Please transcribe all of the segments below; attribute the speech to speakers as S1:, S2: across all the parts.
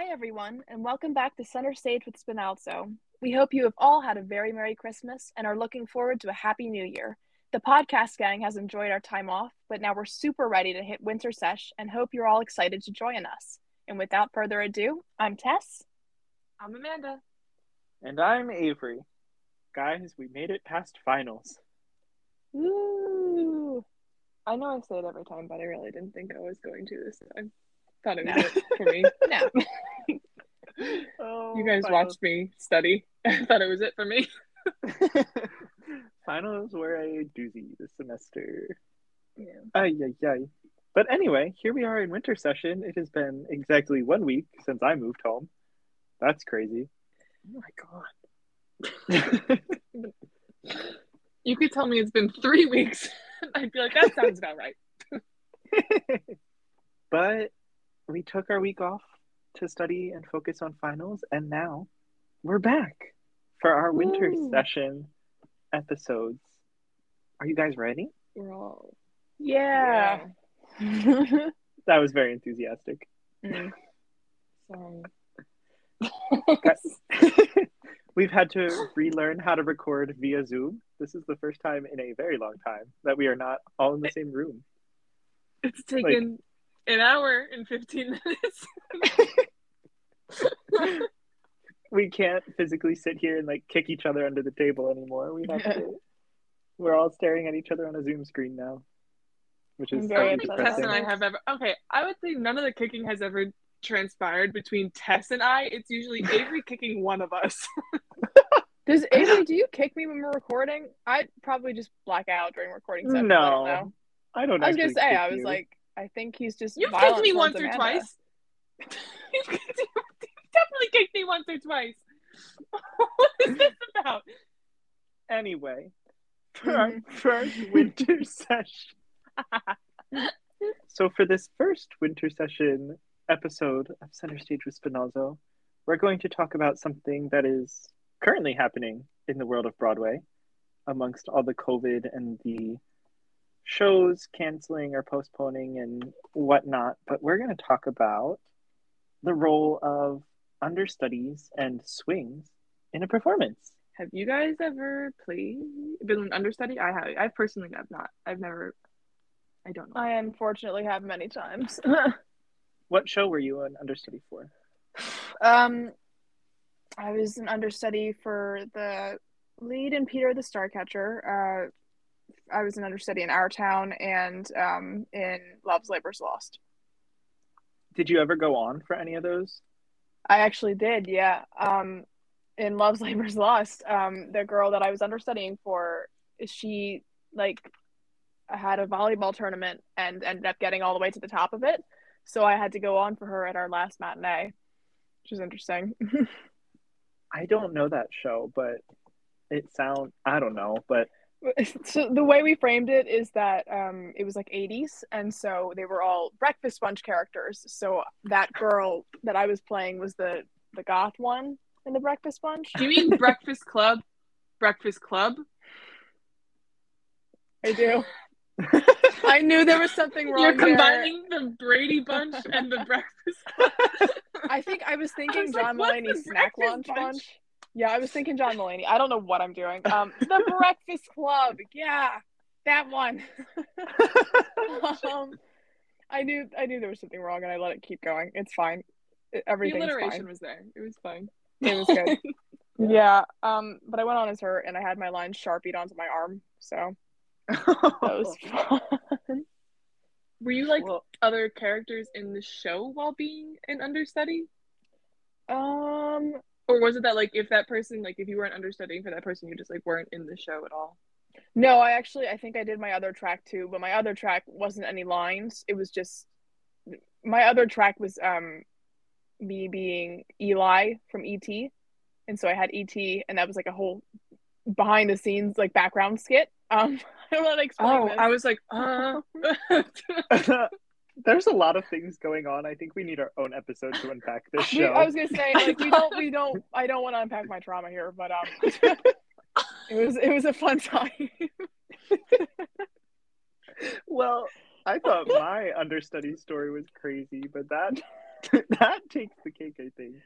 S1: Hi, everyone, and welcome back to Center Stage with Spinalzo. We hope you have all had a very Merry Christmas and are looking forward to a Happy New Year. The podcast gang has enjoyed our time off, but now we're super ready to hit winter sesh and hope you're all excited to join us. And without further ado, I'm Tess.
S2: I'm Amanda.
S3: And I'm Avery. Guys, we made it past finals.
S2: Woo! I know I say it every time, but I really didn't think I was going to this time. Thought it was it for me.
S1: no.
S2: oh, you guys finals. watched me study. I thought it was it for me.
S3: finals were a doozy this semester.
S2: Yeah.
S3: Ay, ay, ay. But anyway, here we are in winter session. It has been exactly one week since I moved home. That's crazy.
S2: Oh my god. you could tell me it's been three weeks. I'd be like, that sounds about right.
S3: but we took our week off to study and focus on finals, and now we're back for our winter Ooh. session episodes. Are you guys ready?
S2: We're all.
S1: Yeah.
S3: yeah. that was very enthusiastic.
S2: Mm. Sorry.
S3: We've had to relearn how to record via Zoom. This is the first time in a very long time that we are not all in the same room.
S2: It's taken like, an hour and 15 minutes.
S3: we can't physically sit here and like kick each other under the table anymore. We have to. We're all staring at each other on a Zoom screen now, which is
S2: very Tess and I have ever. Okay, I would say none of the kicking has ever transpired between Tess and I, it's usually Avery kicking one of us.
S1: Does Avery, do you kick me when we're recording? I'd probably just black out during recording sessions.
S3: No,
S1: I don't know.
S3: I don't.
S1: I was
S3: gonna
S1: say, I was
S3: you.
S1: like, I think he's just.
S2: You've kicked me once Amanda. or twice. you definitely kicked me once or twice. what is this about?
S3: Anyway, for our mm-hmm. first winter session. so for this first winter session, episode of Center Stage with Spinalzo, we're going to talk about something that is currently happening in the world of Broadway amongst all the COVID and the shows canceling or postponing and whatnot. But we're going to talk about the role of understudies and swings in a performance.
S2: Have you guys ever played been an understudy? I have. I personally have not. I've never. I don't know.
S1: I unfortunately have many times.
S3: What show were you an understudy for?
S1: Um, I was an understudy for the lead in Peter the Starcatcher. Uh, I was an understudy in Our Town and um, in Love's Labor's Lost.
S3: Did you ever go on for any of those?
S1: I actually did, yeah. Um, in Love's Labor's Lost, um, the girl that I was understudying for, she like had a volleyball tournament and ended up getting all the way to the top of it. So I had to go on for her at our last matinee, which was interesting.
S3: I don't know that show, but it sounds I don't know, but
S1: so the way we framed it is that um, it was like 80s and so they were all breakfast bunch characters so that girl that i was playing was the the goth one in the breakfast bunch
S2: do you mean breakfast club breakfast club
S1: i do I knew there was something wrong.
S2: You're combining there. the Brady Bunch and the Breakfast
S1: Club. I think I was thinking I was John like, Mulaney snack lunch bunch? bunch. Yeah, I was thinking John Mulaney. I don't know what I'm doing. Um, the Breakfast Club. Yeah, that one. um, I knew I knew there was something wrong, and I let it keep going. It's fine. Everything.
S2: The alliteration
S1: fine.
S2: was there. It was fine.
S1: It was good. yeah. yeah. Um, but I went on as her, and I had my line sharpied onto my arm. So that was fun.
S2: Were you like well, other characters in the show while being an understudy?
S1: Um,
S2: or was it that like if that person like if you weren't understudying for that person, you just like weren't in the show at all?
S1: No, I actually I think I did my other track too, but my other track wasn't any lines. It was just my other track was um me being Eli from ET. And so I had ET and that was like a whole behind the scenes like background skit. Um I don't want to explain.
S2: Oh,
S1: this.
S2: I was like, uh.
S3: There's a lot of things going on. I think we need our own episode to unpack this show.
S1: I was gonna say, like, we don't, we don't. I don't want to unpack my trauma here, but um, it was, it was a fun time.
S3: well, I thought my understudy story was crazy, but that that takes the cake, I think.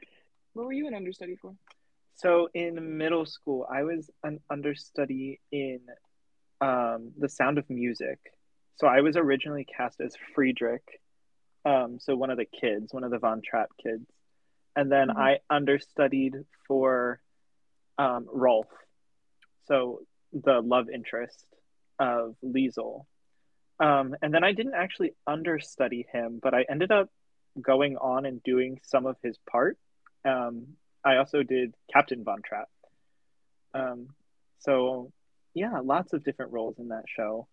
S2: What were you an understudy for?
S3: So in middle school, I was an understudy in um, The Sound of Music. So I was originally cast as Friedrich, um, so one of the kids, one of the Von Trapp kids, and then
S2: Mhm.
S3: I understudied for um, Rolf, so the love interest of Liesel. Um, and then I didn't actually understudy him, but I ended up going on and doing some of his part. Um, I also did Captain Von Trapp. Um, so yeah, lots of different roles in that show.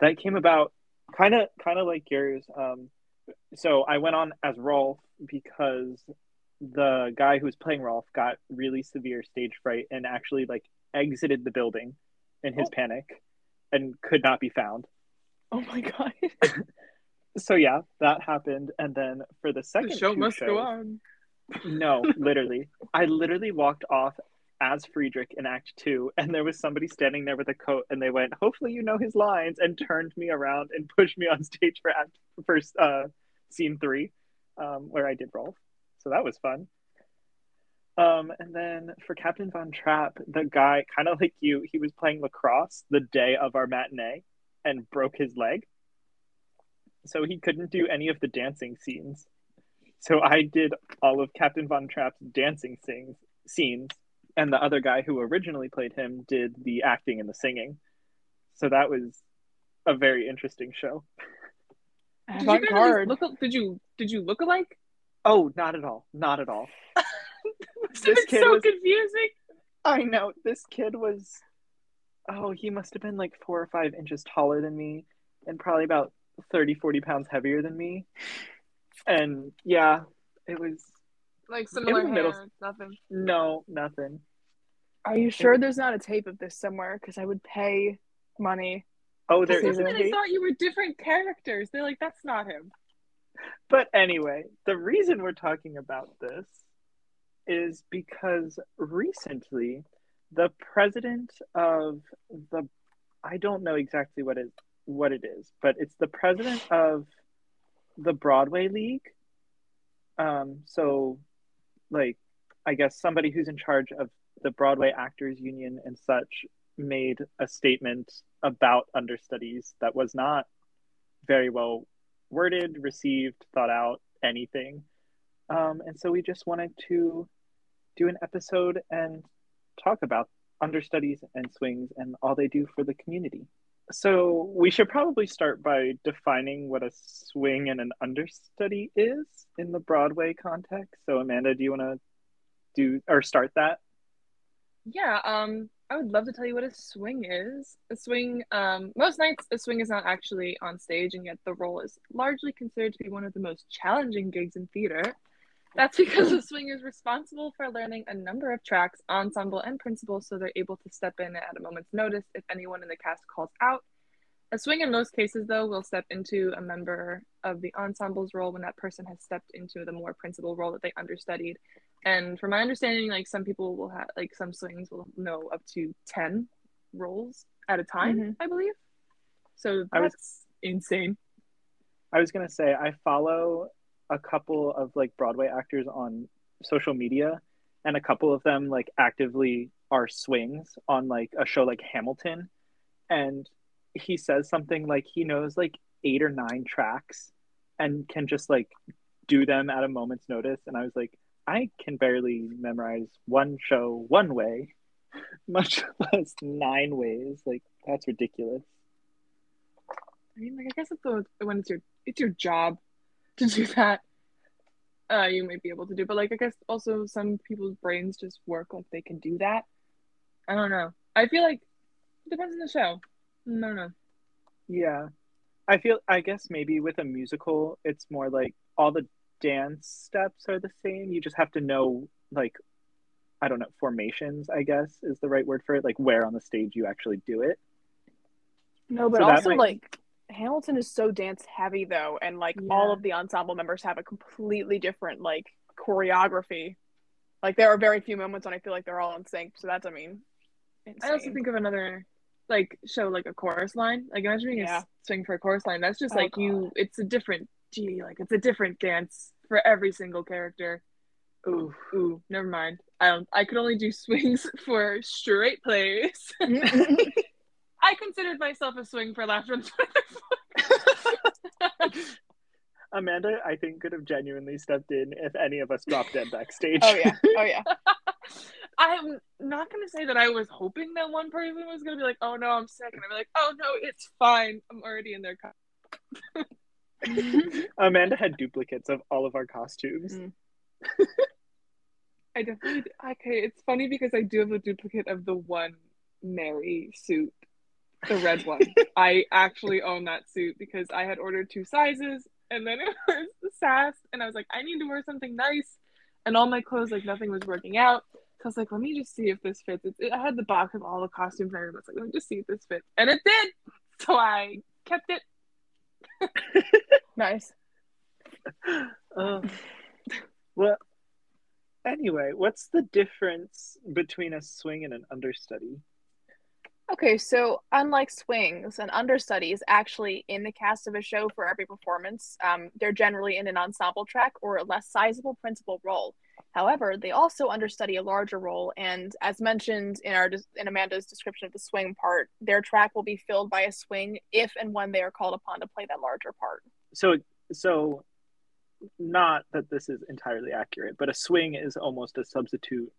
S3: That came about kind of kind of like yours. Um, so I went on as Rolf because the guy who was playing Rolf got really severe stage fright and actually like exited the building in his
S1: Oh.
S3: panic and could not be found.
S1: Oh my god.
S3: So yeah, that happened. And then for the second
S2: The show must go on.
S3: No, literally. I literally walked off as Friedrich in Act Two, and there was somebody standing there with a coat, and they went, "Hopefully, you know his lines," and turned me around and pushed me on stage for Act for uh, Scene Three, um, where I did Rolf. So that was fun. Um, and then for Captain Von Trapp, the guy, kind of like you, he was playing lacrosse the day of our matinee and broke his leg. So he couldn't do any of the dancing scenes. So I did all of Captain Von Trapp's dancing scenes, and the other guy who originally played him did the acting and the singing. So that was a very interesting show.
S2: Did you guys at look? Did you did you look alike?
S3: Oh, not at all. Not at all.
S2: This
S3: This kid
S2: so
S3: was-
S2: confusing.
S3: I know. This kid was, oh, he must have been like four or five inches taller than me and probably about 30, 40 pounds heavier than me. And yeah, it was
S2: Like similar
S3: was middle-
S2: hair, nothing.
S3: no, nothing.
S1: Are you sure there's not a tape of this somewhere? Because I would pay money.
S3: Oh, there
S1: This
S3: is
S1: is
S3: a
S1: a
S2: They thought you were different characters. They're like, that's not him.
S3: But anyway, the reason we're talking about this is because recently the president of the I don't know exactly what it what it is, but it's the president of the Broadway League. Um so like I guess somebody who's in charge of the Broadway Actors Union and such made a statement about understudies that was not very well worded, received, thought out, anything. Um, and so we just wanted to do an episode and talk about understudies and swings and all they do for the community. So we should probably start by defining what a swing and an understudy is in the Broadway context. So Amanda, do you want to do or start that?
S2: Yeah, um, I would love to tell you what a swing is. A swing, um, most nights a swing is not actually on stage, and yet the role is largely considered to be one of the most challenging gigs in theater. That's because a swing is responsible for learning a number of tracks, ensemble, and principals, so they're able to step in at a moment's notice if anyone in the cast calls out. A swing, in most cases, though, will step into a member of the ensemble's role when that person has stepped into the more principal role that they understudied. And from my understanding, like some people will have, like some swings will know up to 10 roles at a time,
S1: Mhm.
S2: I believe. So
S3: I was-
S2: that's insane.
S3: I was gonna say I follow a couple of like Broadway actors on social media, and a couple of them like actively are swings on like a show like Hamilton, and he says something like he knows like eight or nine tracks and can just like do them at a moment's notice, and I was like, I can barely memorize one show one way, much less nine ways. Like that's ridiculous.
S2: I mean, like I guess it's the, when it's your it's your job to do that. Uh, you might be able to do, but like I guess also some people's brains just work like they can do that. I don't know. I feel like it depends on the show. No, don't.
S3: Yeah. I feel I guess maybe with a musical it's more like all the dance steps are the same. You just have to know like I don't know, formations, I guess is the right word for it, like where on the stage you actually do it.
S1: No, but
S3: So
S1: also
S3: might-
S1: like Hamilton is so dance heavy though, and like all of the ensemble members have a completely different like choreography. Like there are very few moments when I feel like they're all in sync. So that's I mean,
S2: I also think of another like show like a chorus line. Like imagine being
S1: Yeah.
S2: a swing for a chorus line. That's just
S1: Oh,
S2: like you. It's a different gee, like it's a different dance for every single character. Ooh, ooh, never mind. I don't. I could only do swings for straight plays. I considered myself a swing for laughter on
S3: Amanda, I think, could have genuinely stepped in if any of us dropped dead backstage.
S1: oh yeah. Oh yeah.
S2: I'm not gonna say that I was hoping that one person was gonna be like, "Oh no, I'm sick," and I'd be like, "Oh no, it's fine. I'm already in there." Co-.
S3: Amanda had duplicates of all of our costumes.
S1: Mm.
S2: I definitely okay. It's funny because I do have a duplicate of the one Mary suit, the red one. I actually own that suit because I had ordered two sizes, and then it was sass, and I was like, I need to wear something nice, and all my clothes like nothing was working out. So I was like, let me just see if this fits. It, it I had the box of all the costumes, and I was like, let me just see if this fits, and it did. So I kept it.
S1: Nice.
S3: Uh, well, anyway, what's the difference between a swing and an understudy?
S1: Okay, so unlike swings, an understudy is actually in the cast of a show for every performance. Um, they're generally in an ensemble track or a less sizable principal role. However, they also understudy a larger role, and as mentioned in our in Amanda's description of the swing part, their track will be filled by a swing if and when they are called upon to play that larger part.
S3: So, so not that this is entirely accurate, but a swing is almost a substitute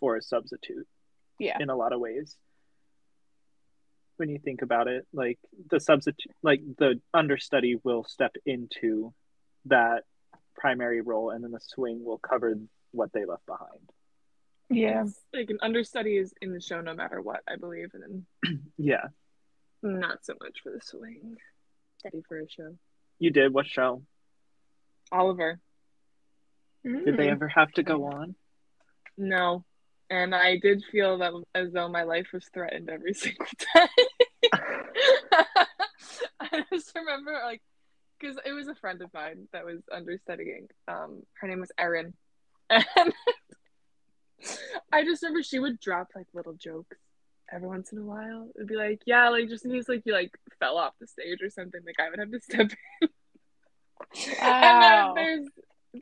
S3: for a substitute
S1: Yeah.
S3: in a lot of ways. When you think about it, like the substitute, like the understudy will step into that primary role, and then the swing will cover what they left behind.
S1: Yeah.
S2: Like an understudy is in the show no matter what, I believe, and then
S3: Yeah,
S2: not so much for the swing. Steady for a show.
S3: you did. What show?
S2: Oliver,
S3: Did they hmm. ever have to go on?
S2: no. And I did feel that as though my life was threatened every single time. I just remember, like, because it was a friend of mine that was understudying. Um, her name was Erin, and I just remember she would drop like little jokes every once in a while. It'd be like, yeah, like just in case like you like fell off the stage or something, like I would have to step in.
S1: Wow.
S2: And then there's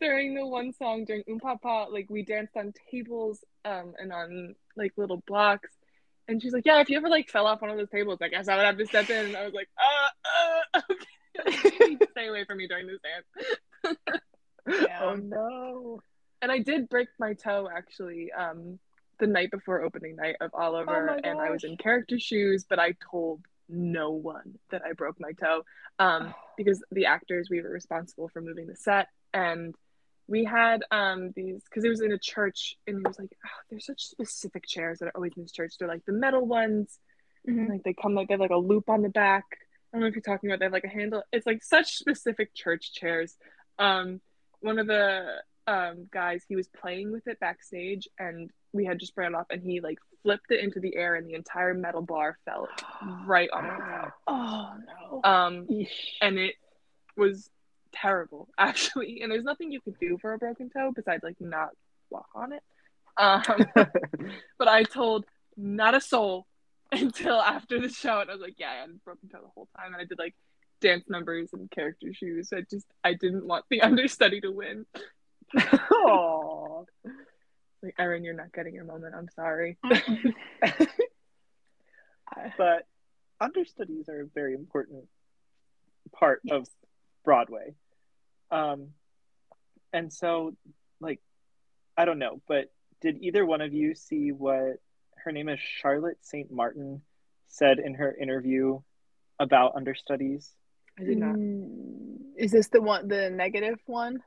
S2: during the one song during Um Papa, like we danced on tables um and on like little blocks. And she's like, Yeah, if you ever like fell off one of those tables, I guess I would have to step in. And I was like, uh, uh okay. you need to stay away from me during this dance.
S1: Yeah.
S3: Oh no!
S2: And I did break my toe actually, um, the night before opening night of Oliver,
S1: Oh
S2: and I was in character shoes, but I told no one that I broke my toe. Um, because the actors we were responsible for moving the set and we had um these because it was in a church and it was like "Ah, there's such specific chairs that are always in this church they're like the metal ones
S1: Mhm.
S2: like they come like they have like a loop on the back i don't know if you're talking about they have like a handle. It's like such specific church chairs. Um one of the um guys he was playing with it backstage and we had just brought it off and he like flipped it into the air and the entire metal bar fell right on my toe
S1: Oh no.
S2: um
S3: Eesh.
S2: and it was terrible actually. And there's nothing you could do for a broken toe besides like not walk on it. Um but i told not a soul until after the show and i was like yeah i had a broken toe the whole time and i did like dance numbers and character shoes. I just i didn't want the understudy to win.
S3: Aw.
S2: like erin you're not getting your moment. I'm sorry.
S3: But understudies are a very important part of Broadway. Um, and so, like, I don't know, but did either one of you see what her name is Charlotte St. Martin said in her interview about understudies?
S2: i did not
S1: Mm, Is this the one, the negative one?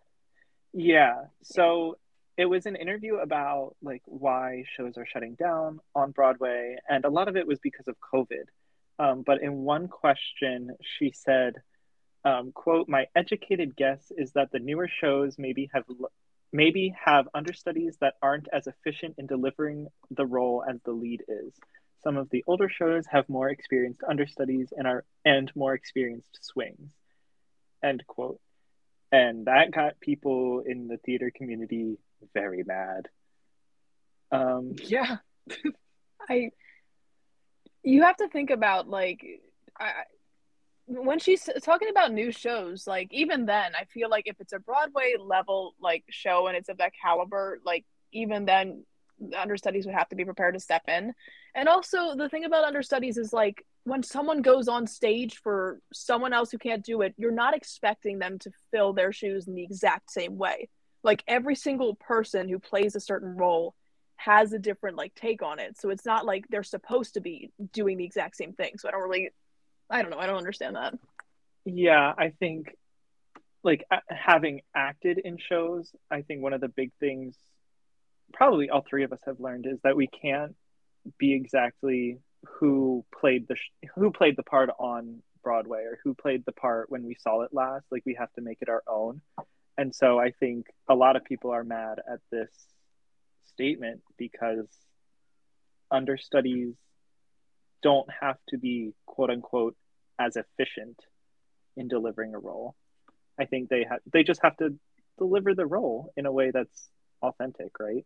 S3: Yeah. So it was an interview about like why shows are shutting down on Broadway, and a lot of it was because of COVID. Um, but in one question, she said, um, "quote My educated guess is that the newer shows maybe have l- maybe have understudies that aren't as efficient in delivering the role as the lead is. Some of the older shows have more experienced understudies and are and more experienced swings." End quote and that got people in the theater community very mad. Um,
S2: yeah
S1: I you have to think about like I when she's talking about new shows, like even then, I feel like if it's a Broadway level like show and it's of that caliber, like even then, the understudies would have to be prepared to step in. And also, the thing about understudies is like when someone goes on stage for someone else who can't do it, you're not expecting them to fill their shoes in the exact same way. Like every single person who plays a certain role has a different like take on it. So it's not like they're supposed to be doing the exact same thing. So I don't really I don't know. I don't understand that.
S3: Yeah, I think like having acted in shows, I think one of the big things probably all three of us have learned is that we can't be exactly who played the sh- who played the part on Broadway or who played the part when we saw it last. Like we have to make it our own. And so I think a lot of people are mad at this statement because understudies don't have to be quote unquote as efficient in delivering a role. I think they have they just have to deliver the role in a way that's authentic, right?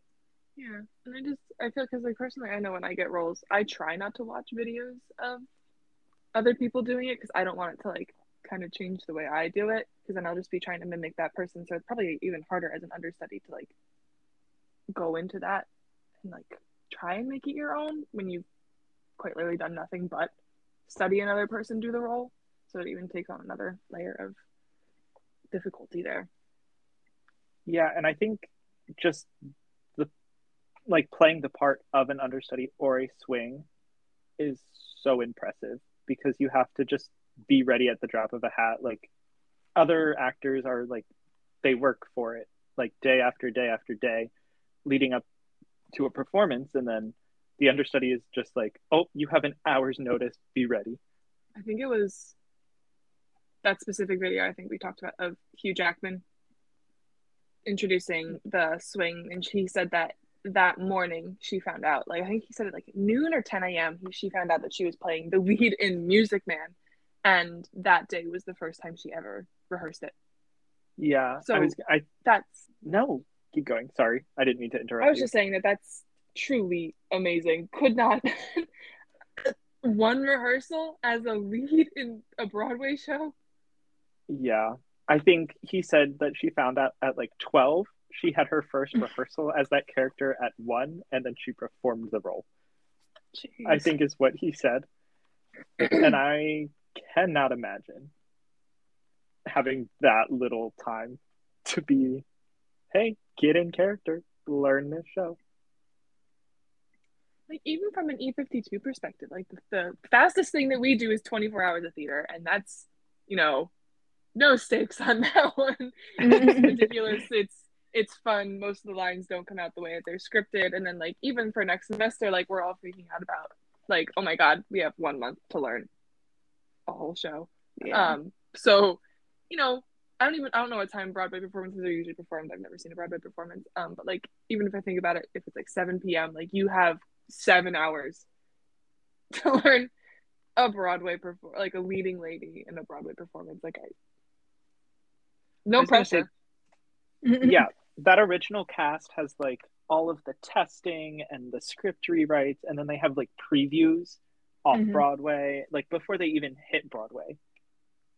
S2: Yeah, and I just I feel because like personally, I know when I get roles, I try not to watch videos of other people doing it because I don't want it to like kind of change the way I do it because then I'll just be trying to mimic that person. So it's probably even harder as an understudy to like go into that and like try and make it your own when you've quite literally done nothing but study another person do the role. So it even takes on another layer of difficulty there.
S3: Yeah, and I think just the like playing the part of an understudy or a swing is so impressive because you have to just be ready at the drop of a hat. Like other actors are like they work for it like day after day after day leading up to a performance and then the understudy is just like, oh, you have an hour's notice, be ready.
S2: I think it was that specific video I think we talked about of Hugh Jackman introducing the swing and she said that that morning she found out like I think he said it like noon or 10 a.m. she found out that she was playing the lead in Music Man and that day was the first time she ever rehearsed it.
S3: Yeah. So I was I
S2: that's
S3: no keep going. Sorry. I didn't mean to interrupt. I
S2: was
S3: you.
S2: just saying that that's truly amazing. Could not one rehearsal as a lead in a Broadway show.
S3: Yeah. I think he said that she found out at like 12 she had her first rehearsal as that character at 1 and then she performed the role. Jeez. I think is what he said. and I cannot imagine having that little time to be hey, get in character, learn this show
S2: like even from an E52 perspective, like the, the fastest thing that we do is 24 hours of theater, and that's you know no stakes on that one. it's ridiculous. It's it's fun. Most of the lines don't come out the way that they're scripted, and then like even for next semester, like we're all freaking out about like oh my god, we have one month to learn a whole show. Yeah. Um. So, you know, I don't even I don't know what time Broadway performances are usually performed. I've never seen a Broadway performance. Um, but like even if I think about it, if it's like 7 p.m., like you have seven hours to learn a Broadway perform like a leading lady in a Broadway performance. Like I no pressure.
S3: Say, yeah, that original cast has like all of the testing and the script rewrites, and then they have like previews off mm-hmm. Broadway, like before they even hit Broadway.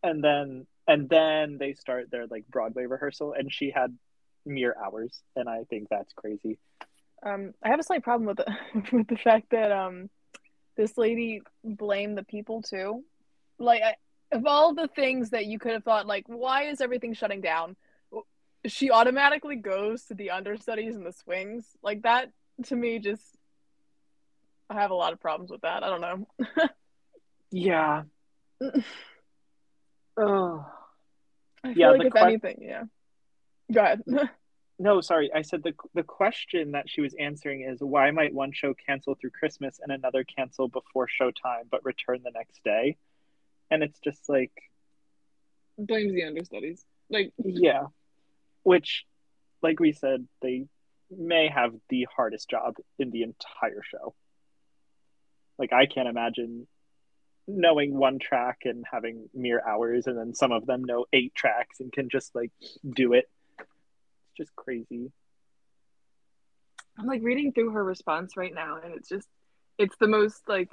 S3: And then and then they start their like Broadway rehearsal and she had mere hours and I think that's crazy.
S1: Um, I have a slight problem with the with the fact that um, this lady blamed the people too. Like, I, of all the things that you could have thought, like, why is everything shutting down? She automatically goes to the understudies and the swings. Like that to me, just I have a lot of problems with that. I don't know.
S3: yeah.
S1: oh. I feel yeah, like if que- anything, yeah. Go ahead.
S3: no, sorry. I said the the question that she was answering is why might one show cancel through Christmas and another cancel before showtime but return the next day? And it's just like
S2: blames the understudies. Like
S3: yeah. Which like we said, they may have the hardest job in the entire show. Like I can't imagine knowing one track and having mere hours and then some of them know eight tracks and can just like do it just crazy.
S2: I'm like reading through her response right now, and it's just, it's the most like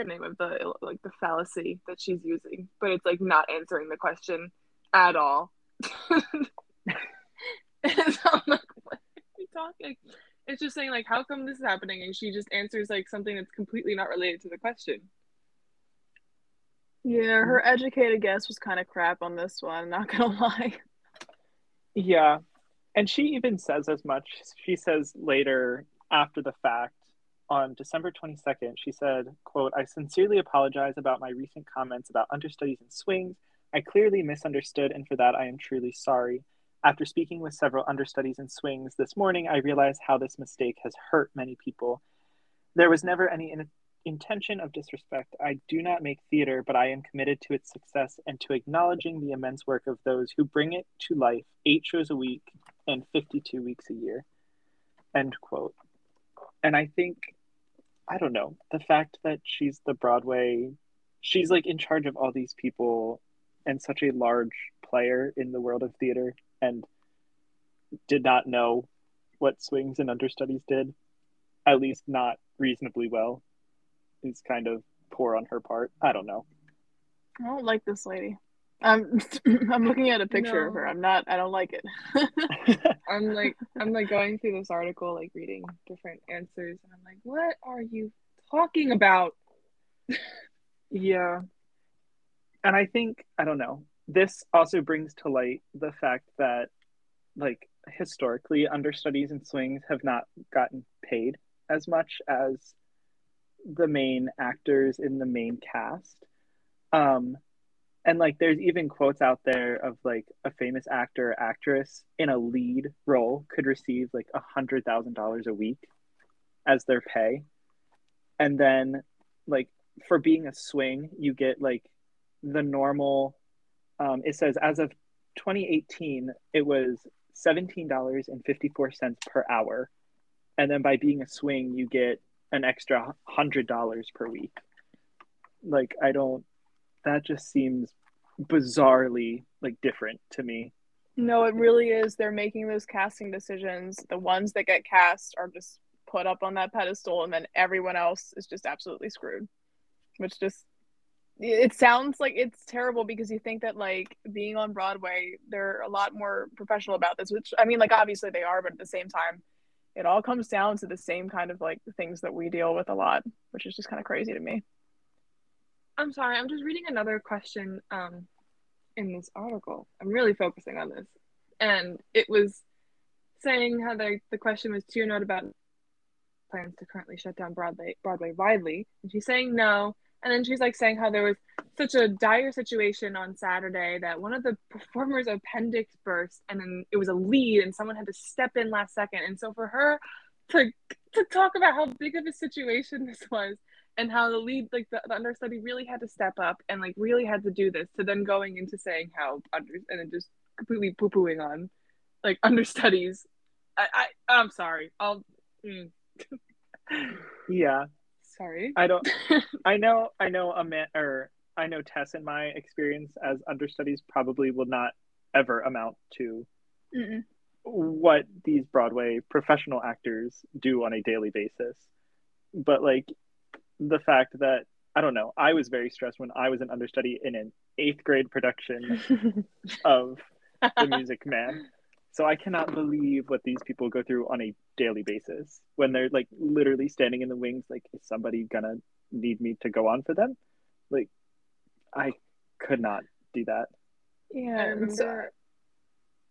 S2: the name of the like the fallacy that she's using, but it's like not answering the question at all. and so I'm like, what are you talking? It's just saying like, how come this is happening? And she just answers like something that's completely not related to the question.
S1: Yeah, her educated guess was kind of crap on this one, not gonna lie.
S3: Yeah. And she even says as much. She says later after the fact on December 22nd, she said, quote, I sincerely apologize about my recent comments about understudies and swings. I clearly misunderstood, and for that I am truly sorry. After speaking with several understudies and swings this morning, I realized how this mistake has hurt many people. There was never any in- intention of disrespect. I do not make theater, but I am committed to its success and to acknowledging the immense work of those who bring it to life eight shows a week and 52 weeks a year. End quote. And I think, I don't know, the fact that she's the Broadway, she's like in charge of all these people and such a large player in the world of theater and did not know what swings and understudies did, at least not reasonably well, is kind of poor on her part. I don't know.
S1: I don't like this lady. I'm I'm looking at a picture no. of her. I'm not. I don't like it.
S2: I'm like I'm like going through this article, like reading different answers, and I'm like, what are you talking about?
S3: yeah, and I think I don't know. This also brings to light the fact that, like historically, understudies and swings have not gotten paid as much as the main actors in the main cast. Um, and like there's even quotes out there of like a famous actor or actress in a lead role could receive like a hundred thousand dollars a week as their pay and then like for being a swing you get like the normal um, it says as of 2018 it was $17.54 per hour and then by being a swing you get an extra hundred dollars per week like i don't that just seems bizarrely like different to me.
S1: No, it really is. They're making those casting decisions. The ones that get cast are just put up on that pedestal, and then everyone else is just absolutely screwed. Which just it sounds like it's terrible because you think that like being on Broadway, they're a lot more professional about this. Which I mean, like obviously they are, but at the same time, it all comes down to the same kind of like things that we deal with a lot, which is just kind of crazy to me.
S2: I'm sorry, I'm just reading another question um, in this article. I'm really focusing on this. And it was saying how the, the question was to your note about plans to currently shut down Broadway, Broadway widely. And she's saying no. And then she's like saying how there was such a dire situation on Saturday that one of the performers' appendix burst and then it was a lead and someone had to step in last second. And so for her to to talk about how big of a situation this was and how the lead like the, the understudy really had to step up and like really had to do this to then going into saying how under and then just completely poo-pooing on like understudies i i i'm sorry i'll mm.
S3: yeah
S2: sorry
S3: i don't i know i know a man or i know tess in my experience as understudies probably will not ever amount to Mm-mm. what these broadway professional actors do on a daily basis but like the fact that I don't know, I was very stressed when I was an understudy in an eighth grade production of The Music Man. So I cannot believe what these people go through on a daily basis when they're like literally standing in the wings. Like, is somebody gonna need me to go on for them? Like, I could not do that.
S2: Yeah, I remember.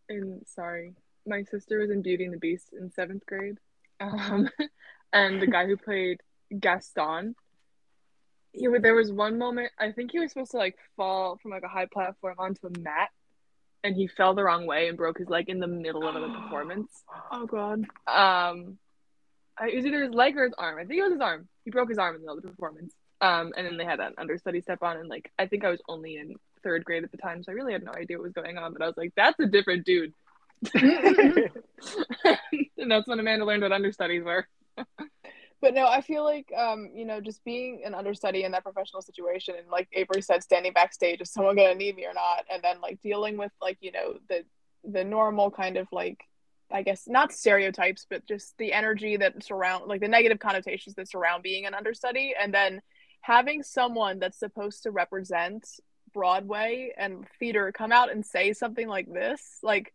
S2: And sorry, my sister was in Beauty and the Beast in seventh grade, um, and the guy who played Gaston. He, there was one moment I think he was supposed to like fall from like a high platform onto a mat, and he fell the wrong way and broke his leg in the middle of the performance.
S1: Oh god.
S2: Um, it was either his leg or his arm. I think it was his arm. He broke his arm in the middle of the performance. Um, and then they had an understudy step on, and like I think I was only in third grade at the time, so I really had no idea what was going on. But I was like, "That's a different dude." and that's when Amanda learned what understudies were
S1: but no, I feel like um, you know, just being an understudy in that professional situation and like Avery said, standing backstage, is someone gonna need me or not? And then like dealing with like, you know, the the normal kind of like I guess not stereotypes, but just the energy that surround like the negative connotations that surround being an understudy and then having someone that's supposed to represent Broadway and theater come out and say something like this, like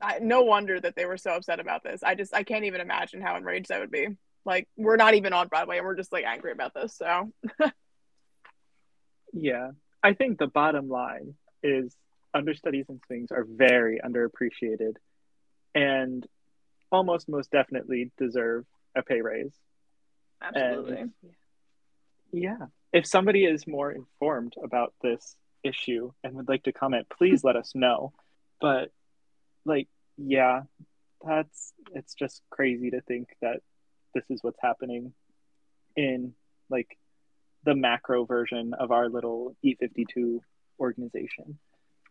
S1: I, no wonder that they were so upset about this. I just I can't even imagine how enraged I would be. Like we're not even on Broadway and we're just like angry about this. So
S3: yeah, I think the bottom line is understudies and swings are very underappreciated and almost most definitely deserve a pay raise.
S1: absolutely.
S3: And, yeah. If somebody is more informed about this issue and would like to comment, please let us know. But like, yeah, that's it's just crazy to think that this is what's happening in like the macro version of our little E52 organization.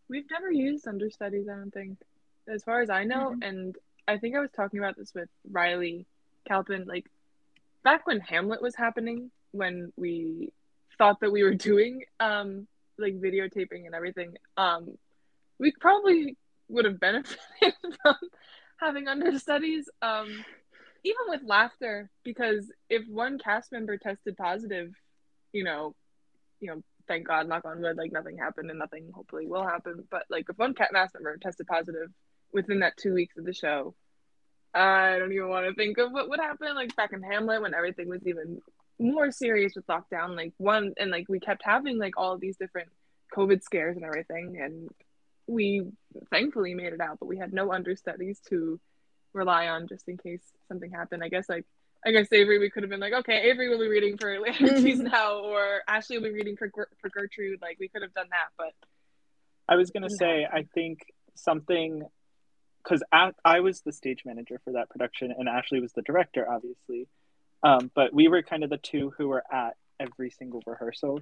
S2: We've never used understudies, I don't think, as far as I know.
S1: Mhm.
S2: And I think I was talking about this with Riley Calpin, like back when Hamlet was happening, when we thought that we were doing um like videotaping and everything, um, we probably would have benefited from having understudies. Um, even with laughter, because if one cast member tested positive, you know, you know, thank God, knock on wood, like nothing happened and nothing hopefully will happen. But like if one cast member tested positive within that two weeks of the show, I don't even want to think of what would happen. Like back in Hamlet when everything was even more serious with lockdown, like one and like we kept having like all these different COVID scares and everything, and we thankfully made it out, but we had no understudies to rely on just in case something happened. I guess like I guess Avery, we could have been like, okay, Avery will be reading for Laertes now, or Ashley will be reading for for Gertrude. Like we could have done that, but
S3: I was gonna say. I think something because I was the stage manager for that production, and Ashley was the director, obviously. Um, but we were kind of the two who were at every single rehearsal,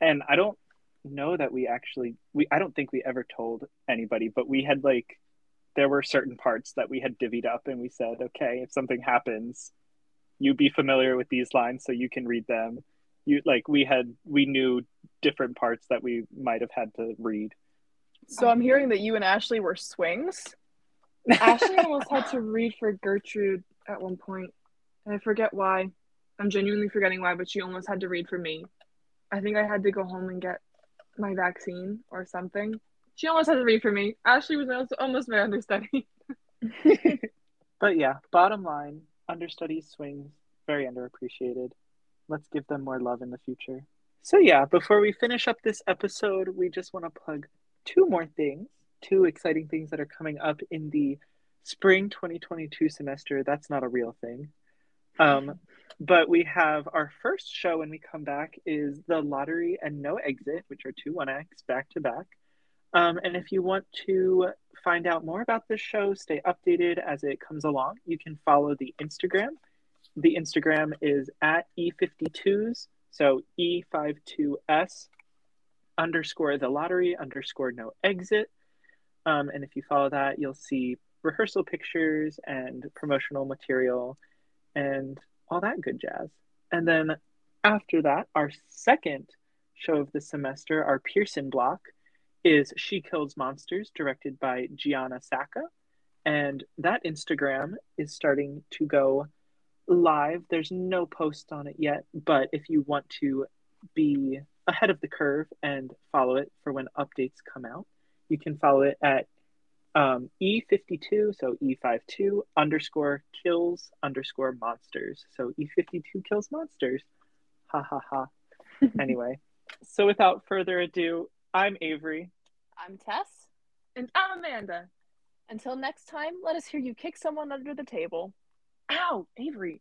S3: and I don't know that we actually we I don't think we ever told anybody, but we had like there were certain parts that we had divvied up, and we said, okay, if something happens, you be familiar with these lines so you can read them. You like we had we knew different parts that we might have had to read.
S1: So I'm hearing that you and Ashley were swings.
S2: Ashley almost had to read for Gertrude at one point, and I forget why. I'm genuinely forgetting why, but she almost had to read for me. I think I had to go home and get my vaccine or something. She almost had to read for me. Ashley was almost my understudy.
S3: But yeah, bottom line, understudies swings very underappreciated. Let's give them more love in the future. So yeah, before we finish up this episode, we just want to plug two more things, two exciting things that are coming up in the spring 2022 semester. That's not a real thing. Um, but we have our first show when we come back is the lottery and no exit, which are two one acts back to back. Um, and if you want to find out more about this show, stay updated as it comes along, you can follow the Instagram. The Instagram is at E52s, so E52S underscore the lottery underscore no exit. Um, and if you follow that, you'll see rehearsal pictures and promotional material and all that good jazz. And then after that, our second show of the semester, our Pearson block, is She Kills Monsters, directed by Gianna Sacca. And that Instagram is starting to go live. There's no post on it yet, but if you want to be ahead of the curve and follow it for when updates come out, you can follow it at um, E52, so E52 underscore kills underscore monsters. So E52 kills monsters. Ha ha ha. anyway, so without further ado, I'm Avery.
S1: I'm Tess.
S2: And I'm Amanda.
S1: Until next time, let us hear you kick someone under the table.
S2: Ow, Avery.